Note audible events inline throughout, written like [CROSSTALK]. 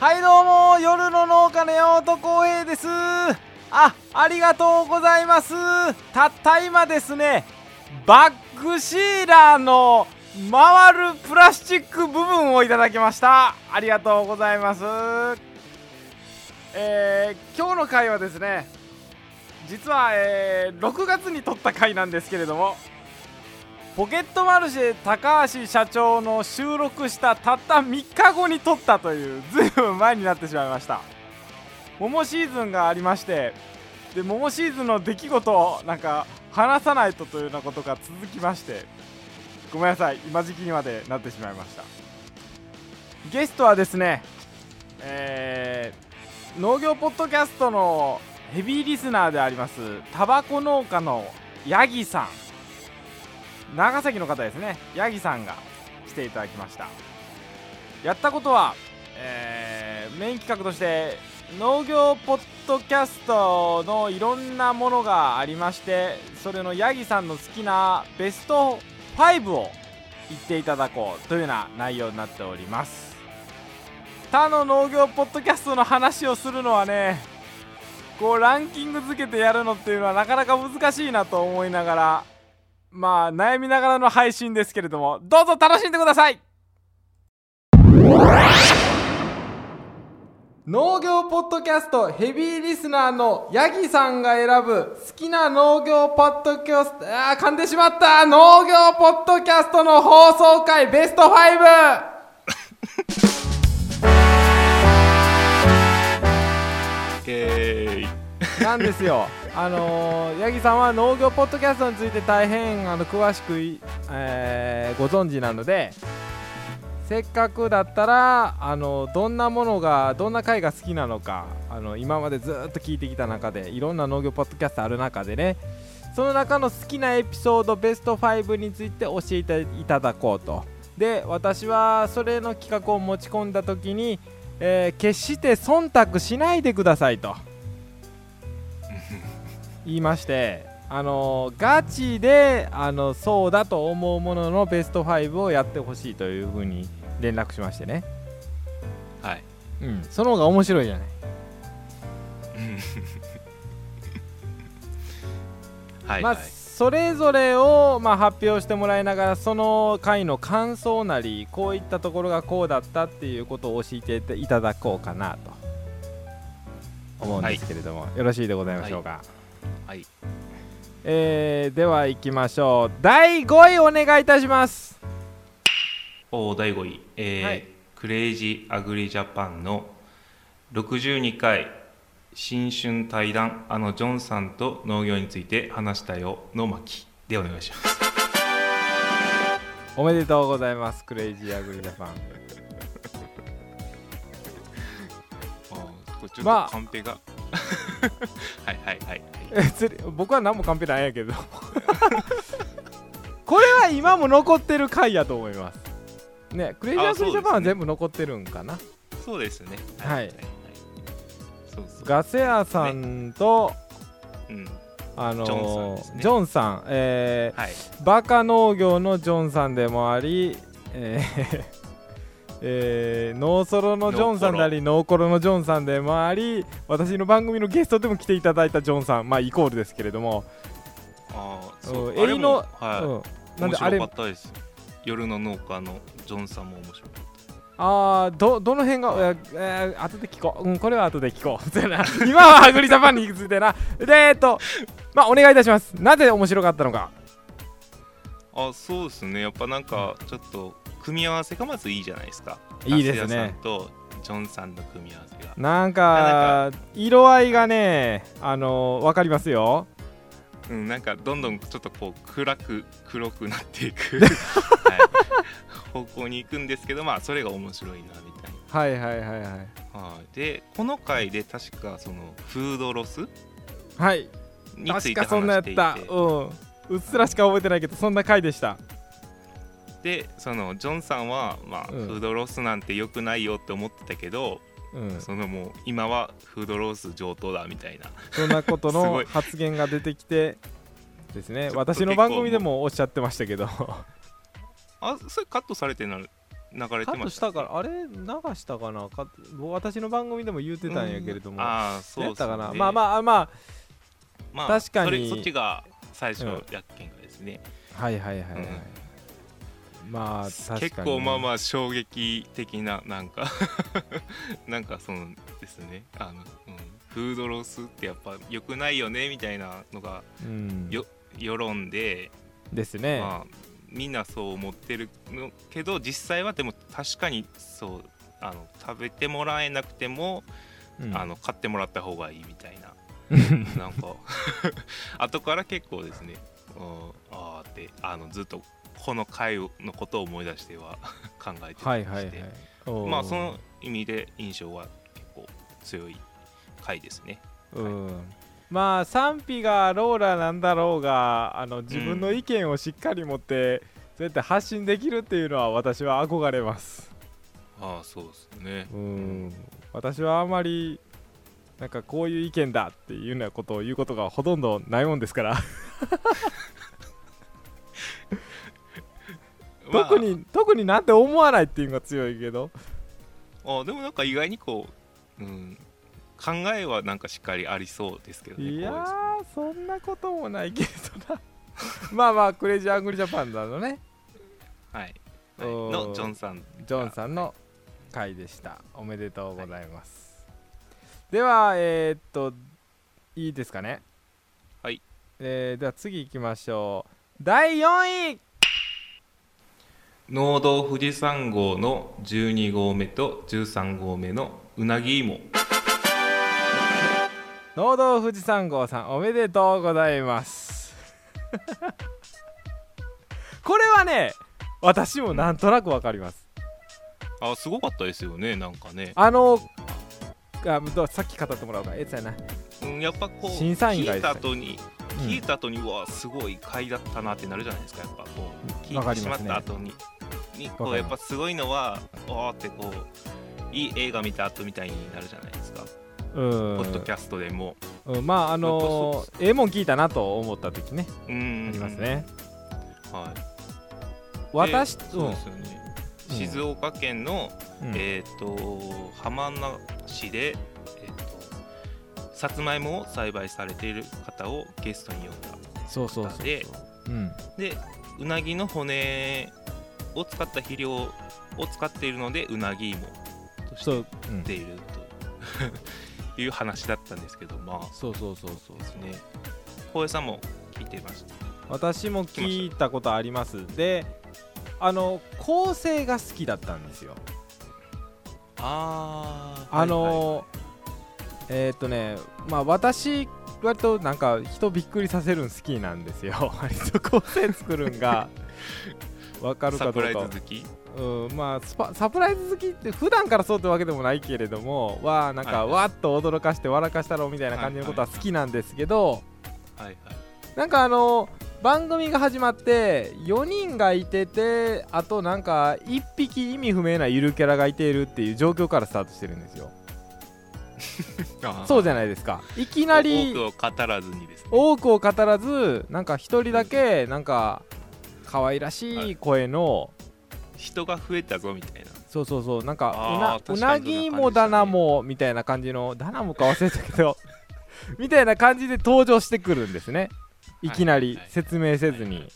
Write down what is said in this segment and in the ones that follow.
はいどうも夜の農家の山本浩平です。あありがとうございます。たった今ですねバックシーラーの回るプラスチック部分をいただきました。ありがとうございます。えー、今日の回はですね実は、えー、6月に撮った回なんですけれどもポケットマルシェ高橋社長の収録したたった3日後に撮ったというずいぶん前になってしまいました。桃シーズンがありましてで桃シーズンの出来事をなんか話さないとというようなことが続きましてごめんなさい今時期にまでなってしまいました。ゲストはですねえー、農業ポッドキャストのヘビーリスナーでありますタバコ農家のヤギさん。長崎の方ですね。ヤギさんが来ていただきました。やったことは、えー、メイン企画として農業ポッドキャストのいろんなものがありましてそれのヤギさんの好きなベスト5を言っていただこうというような内容になっております。他の農業ポッドキャストの話をするのはねこうランキング付けてやるのっていうのはなかなか難しいなと思いながらまあ悩みながらの配信ですけれどもどうぞ楽しんでください。農業ポッドキャストヘビーリスナーのヤギさんが選ぶ好きな農業ポッドキャストあー噛んでしまった。農業ポッドキャストの放送回ベスト 5! え [LAUGHS] ー、なんですよ。あのー、八木さんは農業ポッドキャストについて大変あの詳しく、えーご存知なのでせっかくだったらあのどんなものがどんな回が好きなのかあの今までずっと聞いてきた中でいろんな農業ポッドキャストある中でねその中の好きなエピソードベスト5について教えていただこうと。で私はそれの企画を持ち込んだ時に、えー決して忖度しないでくださいと。言いましてあのガチであのそうだと思うもののベスト5をやってほしいというふうに連絡しましてね、はい。うん、その方が面白いじゃない。まあ、[LAUGHS] はいはい。それぞれを、まあ、発表してもらいながらその回の感想なりこういったところがこうだったっていうことを教えていただこうかなと思うんですけれども、よろしいでございましょうか、はいえーでは行きましょう。第5位お願いいたします。お第5位、えーはい。クレイジーアグリジャパンの62回新春対談あのジョンさんと農業について話したよの巻でお願いします。おめでとうございますクレイジーアグリジャパン。[LAUGHS] あーこれちょっまあ。とカンペが、[LAUGHS] はいはいはい僕は何もカンペないんやけど。[LAUGHS] これは今も残ってる回やと思います。ねクレイジーアグリジャパンは全部残ってるんかな、そうですね。はい。そうそう。ガセアさんと、うん。あのージョンさんですね。ジョンさんえーはい。バカ農業のジョンさんでもあり、えーえーノーソロのジョンさんでありノーコロ。のジョンさんでもあり私の番組のゲストでも来ていただいたジョンさん。まあイコールですけれども、あーそう。あれうんエイのもはい、うん、なんであれ面白かったです。夜の農家のジョンさんも面白かったあーどどの辺が、えーえー後で聞こう、うん、これは後で聞こう。[LAUGHS] 今はアグリジャパンについてな。でえーっとまあお願いいたします。なぜ面白かったのか。あそうですね。やっぱなんかちょっと組み合わせがまずいいじゃないですか。いいですね。とジョンさんの組み合わせが。なんか色合いがねあのわかりますよ。うんなんかどんどんちょっとこう暗く黒くなっていく、[LAUGHS] はい、方向に行くんですけどまあそれが面白いなみたいはいはいはいはい。な、はい、でこの回で確かそのフードロスはい。について確かそんなやった。てうん。うっすらしか覚えてないけどそんな回でしたでそのジョンさんは、まあうん。フードロスなんて良くないよって思ってたけどうん。そのもう今はフードロス上等だみたいな。そんなことの [LAUGHS] 発言が出てきてですね。私の番組でもおっしゃってましたけど。あそれカットされてなる流れカットしてましたたからあれ流したかな？か私の番組でも言ってたんやけれども、ああそうやったかな、ねまあまあままあ確かに。それそっちが最初うん。やっけんがですね、あはいはいはいはい、まあ確かに、結構まあまあ衝撃的ななんか [LAUGHS] なんかそのですね。あの、うん、フードロスってやっぱ良くないよねみたいなのがうん、よ世論で、ですね、まあみんなそう思ってるのけど実際はでも確かにそうあの食べてもらえなくても、うん。あの買ってもらった方がいいみたいな。[LAUGHS] なんか [LAUGHS] 後から結構ですね、うん、あーってあのずっとこの回のことを思い出しては [LAUGHS] 考えてたりして、はいはいはい。まあその意味で印象は結構強い回ですね。うん。まあ賛否がローラなんだろうがあの自分の意見をしっかり持って、そうやって発信できるっていうのは私は憧れます。ああそうですね。うん。私はあまりなんかこういう意見だっていうようなことを言うことがほとんどないもんですからまあ。特に特になんて思わないっていうのが強いけど。あでもなんか意外にこう、うん、考えはなんかしっかりありそうですけどね。いやそんなこともないけどな。[LAUGHS] まあまあクレイジーアングリジャパンダのね。はい、はい、のジョンさん。ジョンさんの回でした。おめでとうございます、ではえーっといいですかね？はい、えーでは次行きましょう。第4位農道富士山号の12号目と13号目のうなぎ芋。農道富士山号さんおめでとうございます。[LAUGHS] これはね私もなんとなくわかります。あすごかったですよねなんかね、あのあどうさっき語ってもらおうか。えつやな、うん、やっぱこう審査員が聞いた後にうん。聞いた後にうわすごい回だったなってなるじゃないですかやっぱこう。聞いてしまった後ににこうやっぱすごいのはおーってこういい映画見た後みたいになるじゃないですか、うん。ポッドキャストでも。うんまああのーええもん聞いたなと思った時ね。うんありますね。はい。私でそうですよね、うん。静岡県の、うん。えっ、と浜名市で、えー、とさつまいもを栽培されている方をゲストに呼んだそうそうそうそう。でうん。でうなぎの骨を使った肥料を使っているのでうなぎ芋として売う。んっているという話だったんですけどまあ。そうそうそうそうですね。浩平さんも聞いてました？私も聞いたことあります。であの構成が好きだったんですよ。ああのーえーっとねまあ私割となんか人びっくりさせるん好きなんですよ。[LAUGHS] 割と構成作るんが [LAUGHS] わかるかサプどうかライズ好き？うん、まあサプライズ好きって普段からそうってわけでもないけれどもわあなんかわーっと驚かして笑かしたろうみたいな感じのことは好きなんですけどはいはい。なんかあの番組が始まって4人がいててあとなんか1匹意味不明なゆるキャラがいているっていう状況からスタートしてるんですよ。[LAUGHS] そうじゃないですか。いきなり多くを語らずにですね。多くを語らずなんか一人だけなんか可愛らしい声の。人が増えたぞみたいな。そうそうそう。なんかうなうなぎもダナもみたいな感じのダナもか忘れたけど [LAUGHS] みたいな感じで登場してくるんですね。いきなり説明せずに。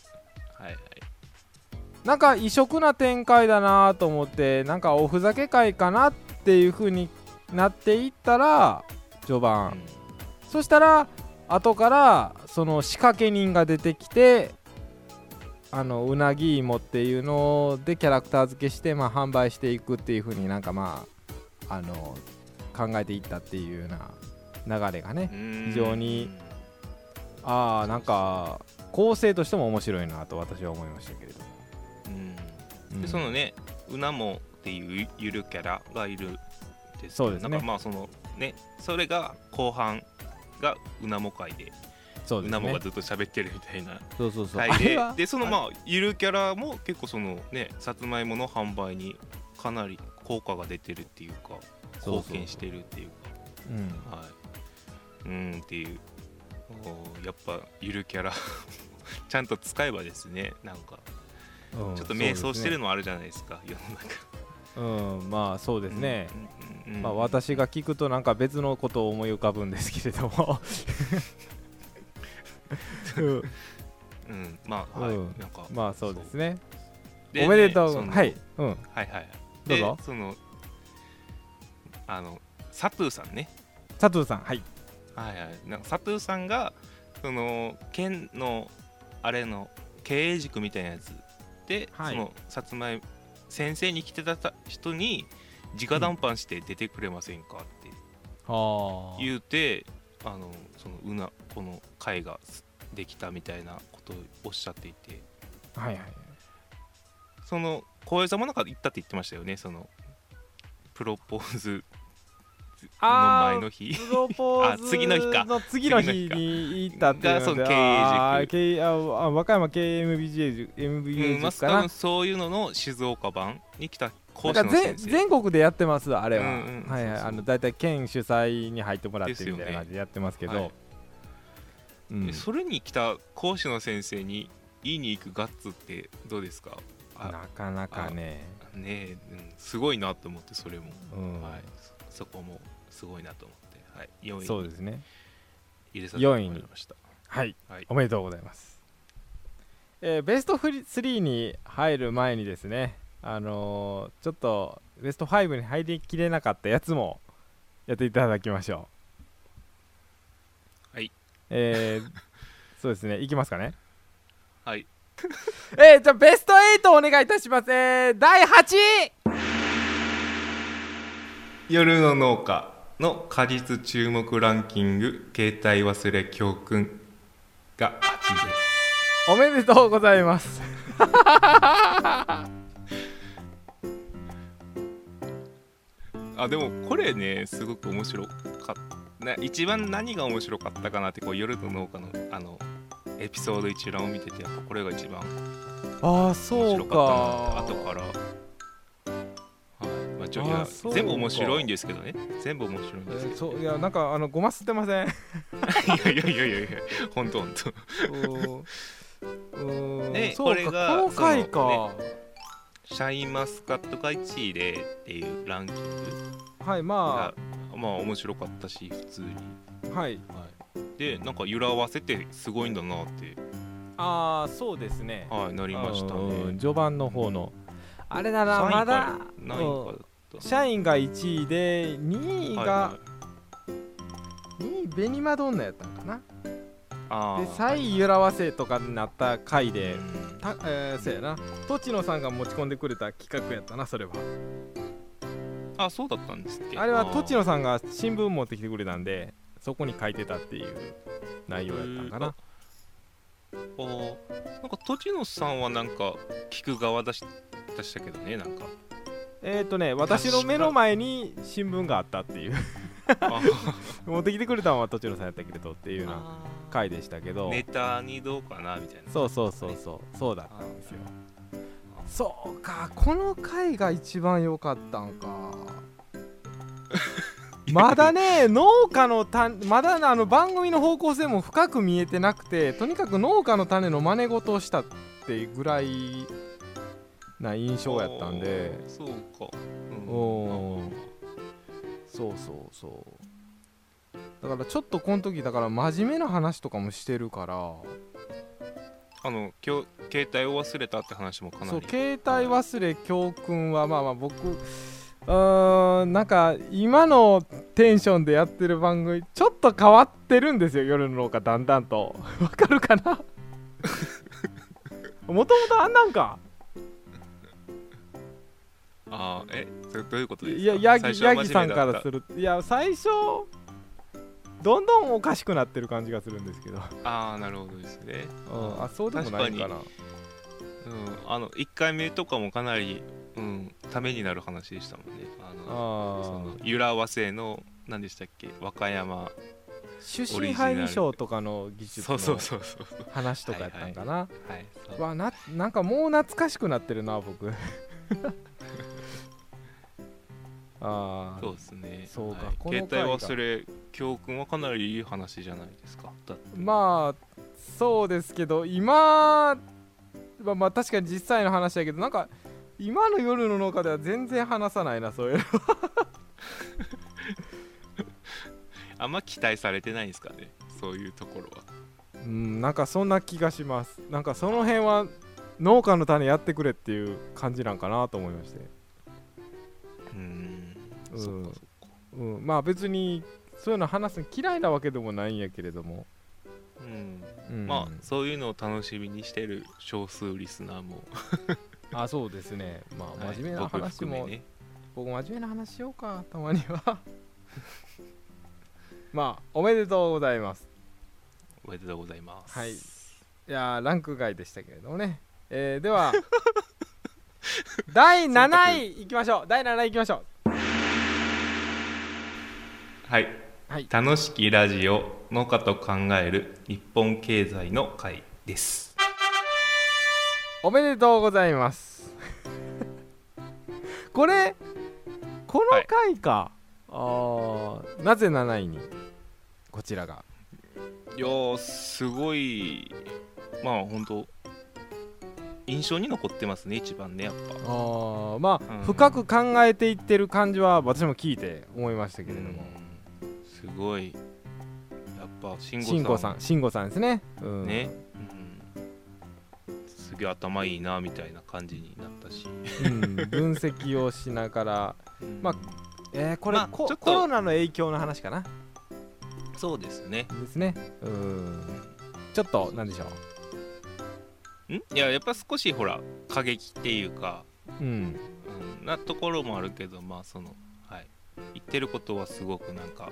なんか異色な展開だなと思ってなんかおふざけ会かなっていう風になっていったら序盤、そしたら後からその仕掛け人が出てきてあのうなぎ芋っていうのでキャラクター付けして、まあ、販売していくっていう風になんかまああの考えていったっていうような流れがねうん。非常にああなんか構成としても面白いなと私は思いましたけれども、でそのねうなもっていうゆるキャラがいるんですそうですね。なんかまあそのねそれが後半がうなも会でそうがずっと喋ってるみたいな。そうそうそう。回ででそのまあゆるキャラも結構そのねさつまいもの販売にかなり効果が出てるっていうか貢献してるっていううん。かはい。うんっていう。やっぱゆるキャラ [LAUGHS] ちゃんと使えばですねなんか。うん。ちょっと迷走してるののあるじゃないですか世の中。うん。まあそうですね、うんうんうん。まあ、私が聞くとなんか別のことを思い浮かぶんですけれどもうん。うん。まあはい、うん。なんかまあそうですね。でおめでとう、はい、うん、はいはいどうぞ。でそのあのサトゥーさんね。佐藤さん。はい。はいはい。なんかサトゥーさんがその県のあれの経営軸みたいなやつで、はい。そのさつまい先生に来てた人に直談判して出てくれませんかってあ言うて、あのそのうなこの会ができたみたいなことをおっしゃっていて。はいはいその小江さんもなんか言ったって言ってましたよね。そのプロポーズの前の日。プロポーズ [LAUGHS] あ次の日か。の次の日に行ったっていうので。が経営塾あ和歌山 KMBJ 塾う MBA んまあ、塾かな。多分そういうのの静岡版に来た講師の先生。全国でやってますあれは、うんうんはいはい。あのだいたい県主催に入ってもらってみたいな感じでやってますけど、はいうん。でそれに来た講師の先生に言いに行くガッツってどうですか？あなかなかね。ねえ、うん、すごいなと思ってそれも、うん。はい、そそこもすごいなと思って、はい、4位に。そうですね。入れさせてもらいました。はい。はい。おめでとうございます、えーベスト3に入る前にですねあのーちょっとベスト5に入りきれなかったやつもやっていただきましょう。はいえーそうですね。いきますかね。はい。[LAUGHS] えー、じゃあベスト8お願いいたします、えー、第8位。夜の農家の果実注目ランキング携帯忘れ教訓が8位です。おめでとうございます。[LAUGHS] あでもこれねすごく面白かったな一番何が面白かったかなってこう夜の農家のあのエピソード一覧を見ててやっぱこれが一番ああ面そう白か後から、はい。まあ、ちょあいや全部面白いんですけどね。全部面白いんえですけーそういやなんかあのごますってません。ど、[LAUGHS] いやいやいやいやいやほんとほんと。ねこれがこの回か、シャインマスカットが1位でっていうランキングはいまがまあ面白かったし普通に、あはい。はい、でなんか揺らわせてすごいんだなって、ああそうですね。はい、なりましたうんね序盤の方の。あれだな3位まだ社員が1位で2位がはいは、2位ベニマドンナやったんかな。であー3位揺らわせとかになった回で、うん。たえー、そうやな。栃野さんが持ち込んでくれた企画やったなそれはあそうだったんですっけ？あれは栃野野さんが新聞持ってきてくれたんでそこに書いてたっていう内容やったんかな。なんか栃野さんはなんか聞く側だしでしたけどねなんか。えっ、ー、とね私の目の前に新聞があったっていう。あ [LAUGHS] 持ってきてくれたのは栃野さんやったけどっていうようなあ回でしたけど。ネタにどうかなみたいな。そうそうそうそう。そうだったんですよ。そうかこの回が一番良かったんかまだね農家の種まだあの番組の方向性も深く見えてなくてとにかく農家の種の真似事をしたってぐらいな印象やったんで。そうか、うん。そうそうそう。だからちょっとこの時だから真面目な話とかもしてるから。あの今日携帯を忘れたって話もかなり。そう携帯忘れ教訓はまあまあ僕うーんなんか今のテンションでやってる番組ちょっと変わってるんですよ夜の廊下だんだんと。[LAUGHS] わかるかな？[LAUGHS] もともとあんなんか。ああえ？それどういうことですか？いやヤギさんからする。いや最初どんどんおかしくなってる感じがするんですけど、ああなるほどですね。うん、あそうでもないんかな。うんあの1回目とかもかなり、うん、ためになる話でしたもんね。あのあそのー揺らわせの何でしたっけ？和歌山出身配備賞とかの技術の話とかやったんかな、わななんかもう懐かしくなってるな僕。[LAUGHS] ああそうですね。そうかはい。携帯忘れ教訓はかなりいい話じゃないですか？まあそうですけど今まあまあ確かに実際の話だけどなんか今の夜の農家では全然話さないなそういうのあんま期待されてないんですかねそういうところは。うんなんかそんな気がします。なんかその辺は農家の種やってくれっていう感じなんかなと思いまして。うーんうん。うん、まあ別にそういうの話すの嫌いなわけでもないんやけれども、うん。うん、まあそういうのを楽しみにしてる少数リスナーも [LAUGHS] あそうですね。[LAUGHS] まあはい。真面目な僕話も、含めね。僕真面目な話しようかたまには。[LAUGHS] まあおめでとうございます。おめでとうございます。はい。いやーランク外でしたけれどもね、えーでは第7位いきましょう。第7位いきましょはい、うはい。楽しきラジオ農家と考える日本経済の会ですおめでとうございます。[LAUGHS] これこの回か、あーなぜ7位に？こちらが。いやーすごい。まあ本当印象に残ってますね一番ねやっぱ。あーまあ、うん。深く考えていってる感じは私も聞いて思いましたけれども。うん。すごい。やっぱ慎慎吾吾さん。慎吾さんですね、うん、ね、うん、すげえ頭いいなみたいな感じになったし、うん、分析をしながら。まあえー、これ、コまあコロナの影響の話かな。そうですね。ですね。うん。ちょっとなんでしょん？いややっぱ少しほら過激っていうか、ううん。うん、なところもあるけどまあそのはい。言ってることはすごくなんか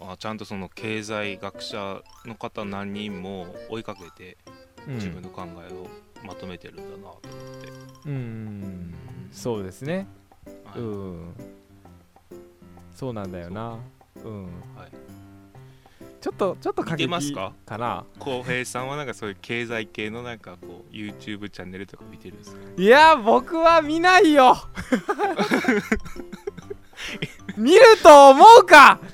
あちゃんとその経済学者の方何人も追いかけてうん自分の考えをまとめてるんだなと思って、うん。そうですね。はい。うん。そうなんだよな。うん。はい。ちょっとちょっと過見て激ますか？かな。浩平さんはなんかそういう経済系のなんかこう YouTube チャンネルとか見てるんですか？いや僕は見ないよ。[LAUGHS] 見ると思うか？[LAUGHS]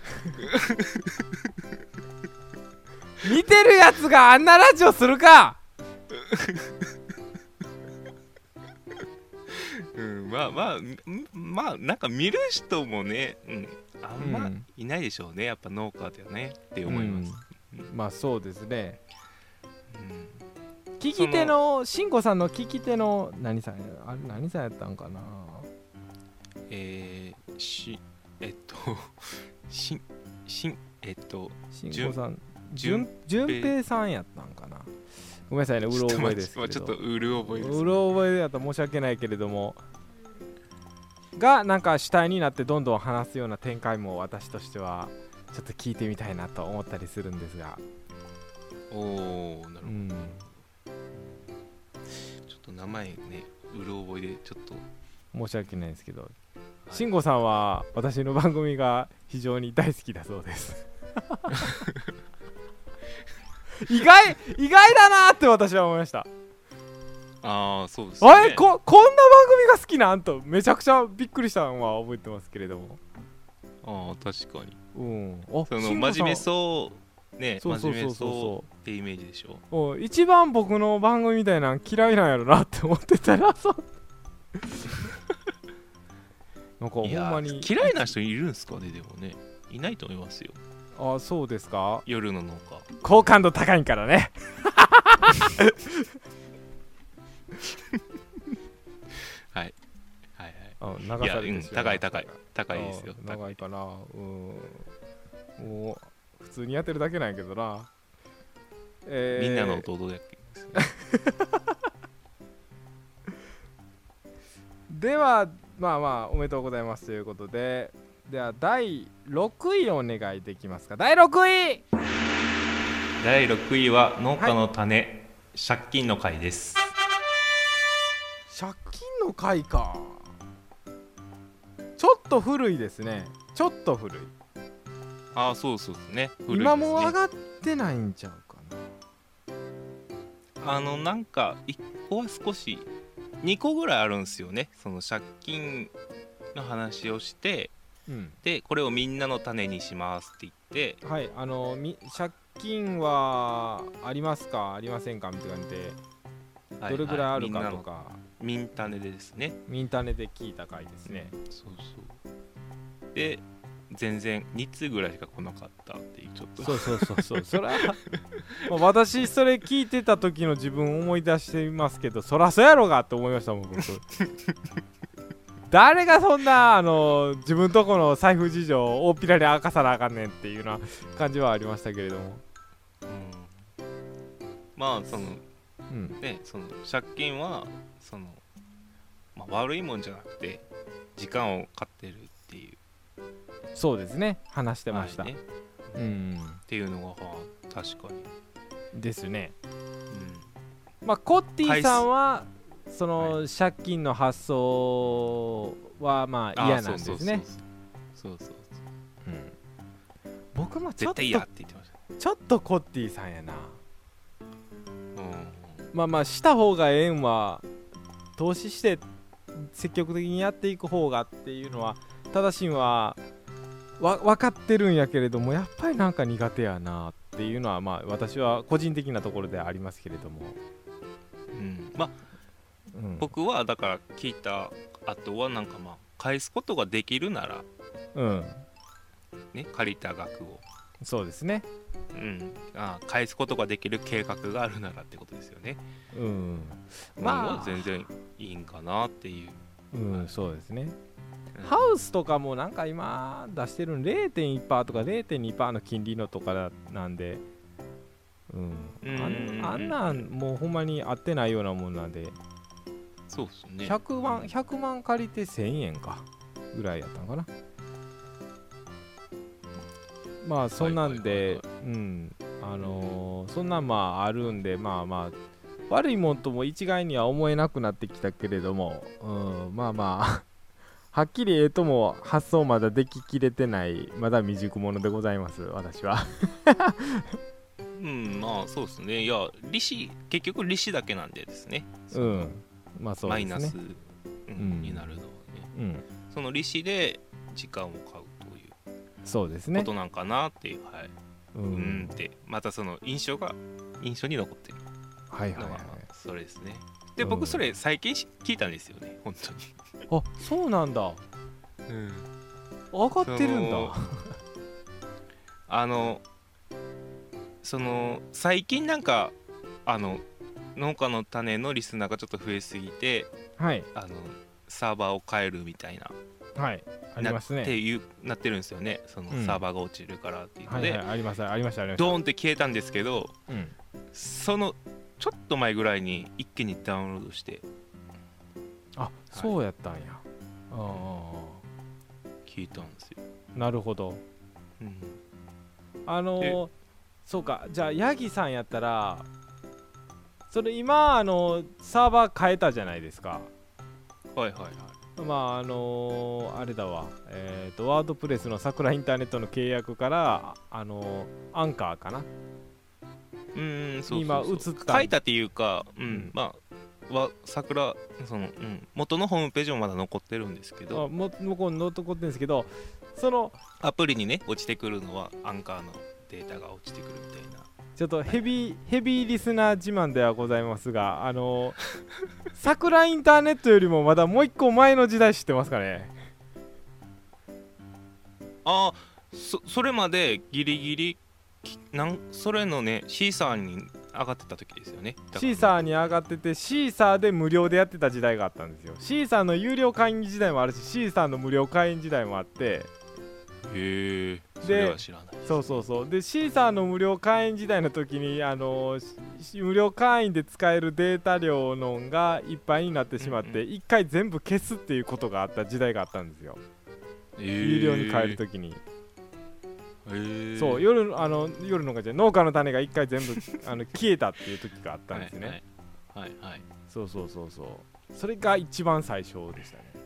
見てるやつがあんなラジオするか？うん、まあまあんまあなんか見る人もね、うん、あんまうんいないでしょうねやっぱ農家ではねって思います、うん。まあそうですね。うん。聞き手の慎吾さんの聞き手の何さんあれ何さんやったんかな？えー、しえっとし [LAUGHS] しんえっと慎吾さんじゅん順順平さんやったんかな？ごめんなさいねうろ覚えですけれど。ちょっとうる覚えです、うろ覚えだと申し訳ないけれども。がなんか主体になってどんどん話すような展開も私としてはちょっと聞いてみたいなと思ったりするんですが、おおなるほど、うん、ちょっと名前ねうる覚えでちょっと。申し訳ないですけど。い。慎吾さんは私の番組が非常に大好きだそうです [LAUGHS] 意外意外だなって私は思いました。ああそうですね。あれここんな番組が好きなんとめちゃくちゃびっくりしたのは覚えてますけれども。ああ確かに。うん。あその真面目そうねそうそう真面目そう。そうそうってイメージでしょ？お一番僕の番組みたいなん嫌いなんやろなって思ってたら [LAUGHS] そう。なんかほんまに。嫌いな人いるんすかねでもね。いないと思いますよあそうですか？夜の農家。好感度高いんからね。[LAUGHS] はい。はいあ流さいやれてしまうん高い高い。高いあですよ。長いかな。うん。もう普通にやってるだけなんやけどな。えー。みんなの弟だけですね [LAUGHS] ではまあまあおめでとうございますということででは第6位お願いできますか。第6位。第6位は農家の種、借金の会です。借金の回か。ちょっと古いですね。ちょっと古い。ああそうそうですね。ね。今も上がってないんちゃうかな。あのなんか1個は少し2個ぐらいあるんですよね。その借金の話をしてうん。でこれをみんなの種にしますって言ってはいあのみ借金はありますか？ありませんか？みたいな感じでどれぐらいあるかとか、ミンタネでですね。ミンタネで聞いた回ですね。そうそう。で全然2通ぐらいしか来なかったっていうちょっと。そうそうそうそう。そら [LAUGHS] まあ私それ聞いてた時の自分思い出していますけどそらそうやろがって思いましたもん僕誰がそんなあの自分とこの財布事情を大っぴらに明かさなあかんねんっていうような感じはありましたけれども。うん。まあそのうん。ねその借金はその、まあ、悪いもんじゃなくて時間を買ってるっていう。そうですね。話してました、はいね。うん。っていうのがは確かに、ですね。うまあコッティさんはその借金の発想はまあん、嫌なんですね。そうそうそうそうう。ん。僕もちょっと絶対嫌って言ってました。ちょっとコッティさんやな。うん。まあまあした方がええんは投資して積極的にやっていく方がっていうのは正しいんはわ分かってるんやけれどもやっぱりなんか苦手やなっていうのはまあ私は個人的なところではありますけれども、うん、まあうん、僕はだから聞いた後はなんかまあ返すことができるならうん。ね借りた額を、そうですね。うん、あ返すことができる計画があるならってことですよね。うん。ままああ全然いいんかなっていう、うんそうですね。うん。ハウスとかもなんか今出してるの0.1%とか0.2%の金利のとかなんで。うん。あん。あんなんもうほんまに合ってないようなもんなんでそうですね。100万100万借りて1000円か。ぐらいやったのかな。まあそんなんで、うん。あのーそんなんまああるんでまあまあ悪いもんとも一概には思えなくなってきたけれども、うん、まあまあ [LAUGHS] はっきりええとも発想まだでききれてないまだ未熟者でございます私は。[LAUGHS] うんまあそうですね。いや利子結局利子だけなんでですね。うんまあそうですね。マイナス、うんうんになるのはね。うん。その利子で時間を買うというそうですねことなんかなっていう、はい、ううん。んって。またその印象が印象に残ってるはいはいはいそれですね。でうん。僕それ最近し聞いたんですよね本当に。あそうなんだ。うん。上がってるんだ。あのその最近なんかあの農家の種のリスナーがちょっと増えすぎてはい。あのサーバーを変えるみたいなはい。ありますね。なっていうなってるんですよね。そのうん。サーバーが落ちるからっていうので、はいはい。ありますありましたありましたドーンって消えたんですけどうん。そのちょっと前ぐらいに一気にダウンロードして。あそうやったんや。あ聞いたんですよ、あなるほど。うん、あのーそうか。じゃあヤギさんやったらそれ今あのサーバー変えたじゃないですか。はいはいはい。まああのーあれだわ。えっ、とワードプレスの桜インターネットの契約からあのーアンカーかな。うんそうそうそう。今映った。書いたっていうか、うん。うん。まあは桜その、うん、元のホームページもまだ残ってるんですけあども向こうに残ってるんですけどそのアプリにね落ちてくるのはアンカーのデータが落ちてくるみたいなちょっとヘビーヘビーリスナー自慢ではございますがあのー桜インターネットよりもまだもう一個前の時代知ってますかね？ああそそれまでギリギリきなんそれのねシーサーに上がってた時ですよね。シーサーに上がっててシーサーで無料でやってた時代があったんですよ。シーサーの有料会員時代もあるしシーサーの無料会員時代もあってへえそれは知らない。そうそうそう。でシーサーの無料会員時代の時にあのし無料会員で使えるデータ量のがいっぱいになってしまってうん一、回全部消すっていうことがあった時代があったんですよ、有料に変える時に、そう夜あの夜のがじゃ農家の種が一回全部 [LAUGHS] あの消えたっていう時があったんですね、はいはい、はいはい。そうそうそうそう。それが一番最初でしたね。うん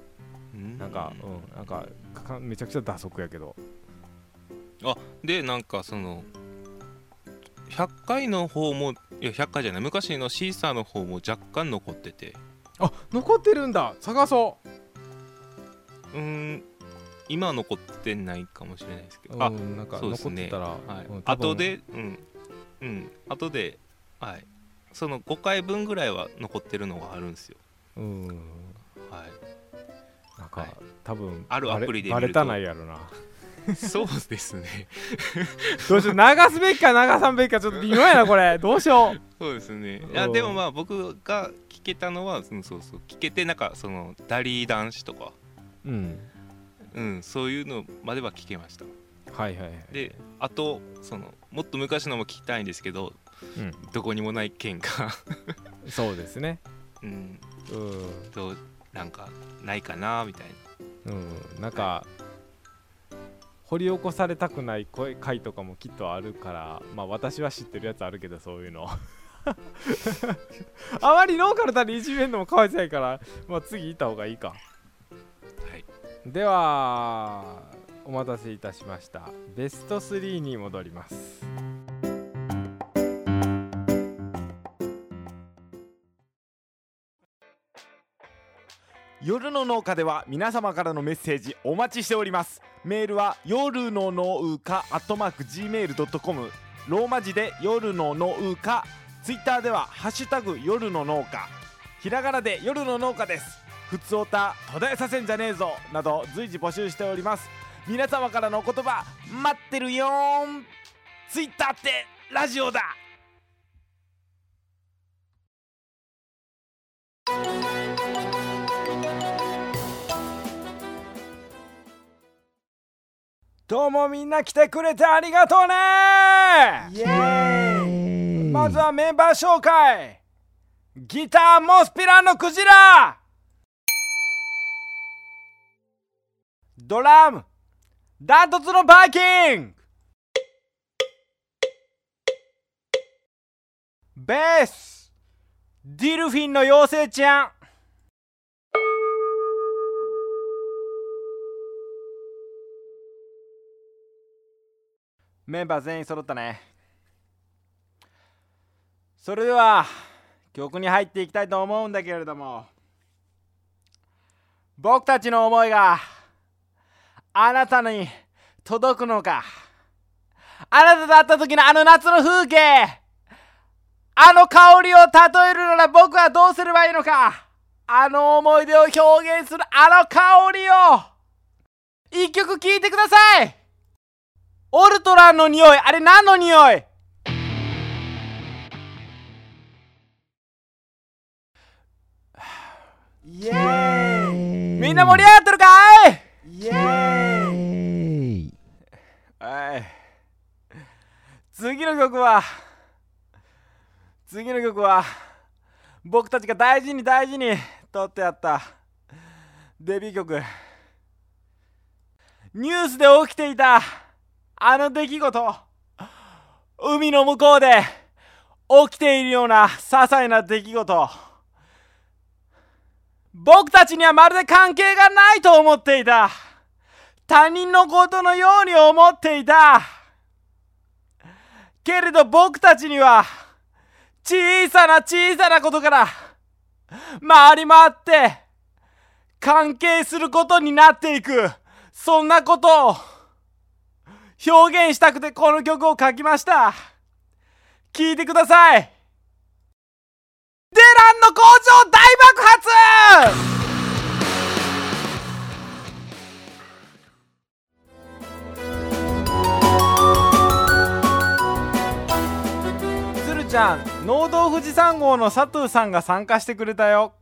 なんかうんなんかかめちゃくちゃ打足やけど。でなんかその100回の方もいや100回じゃない昔のシーサーの方も若干残ってて。あ残ってるんだ。探そう。ーん今は残ってないかもしれないですけうどあんなんかそうですね。残ってたら、はい。後で、うん、うん後ではい。その5回分ぐらいは残ってるのがあるんですよ。うん。はいなんか、はい。多分あるアプリでバレたないやろな。そうですね。[LAUGHS] どうしよう流すべきか流さんべきかちょっと微妙やなこれ。どうしよう。そうですね。いやうんでもまあ僕が聞けたのはうんそうそう聞けてなんかそのダリー男子とか。うん。うんそういうのまでは聞けました。はいはいはいであとそのもっと昔のも聞きたいんですけどどこにもない県がうん、[LAUGHS] そうですね。うん。うんなんかないかなみたいな。うんなんか掘り起こされたくない声回とかもきっとあるからまあ私は知ってるやつあるけどそういうの。[LAUGHS] あまりノーカルたにいじめんのもかわいそうやから、まあ、次行った方がいいか。はい。ではお待たせいたしました。ベスト3に戻ります夜の農家では皆様からのメッセージお待ちしております。メールは夜の農家アットマーク Gmail.com ローマ字で夜の農家。ツイッターではハッシュタグ夜の農家。ひらがなで夜の農家です。ふつおた途絶えさせんじゃねえぞ。など随時募集しております。皆様からのお言葉待ってるよーん。ツイッターってラジオだ。どうもみんな来てくれてありがとうね。イエーイ。まずはメンバー紹介。ギターモスピランのクジラ。ドラム。ダントツのバイキング。ベース。ディルフィンの妖精ちゃんメンバー全員揃ったね。それでは曲に入っていきたいと思うんだけれども僕たちの思いがあなたに届くのか。あなたと会った時のあの夏の風景あの香りを例えるなら僕はどうすればいいのか。あの思い出を表現するあの香りを一曲聴いてください。オルトランの匂い。あれ何の匂い？イエーイ。みんな盛り上がってるかい？イエーイ。はい次の曲は次の曲は僕たちが大事に大事に撮ってやったデビュー曲。ニュースで起きていたあの出来事。海の向こうで起きているような些細な出来事。僕たちにはまるで関係がないと思っていた。他人のことのように思っていた。けれど僕たちには小さな小さなことから回り回って関係することになっていく。そんなことを表現したくてこの曲を書きました。聴いてください。デランの工場大爆発！鶴ちゃん農道富士山号の佐藤さんが参加してくれたよ。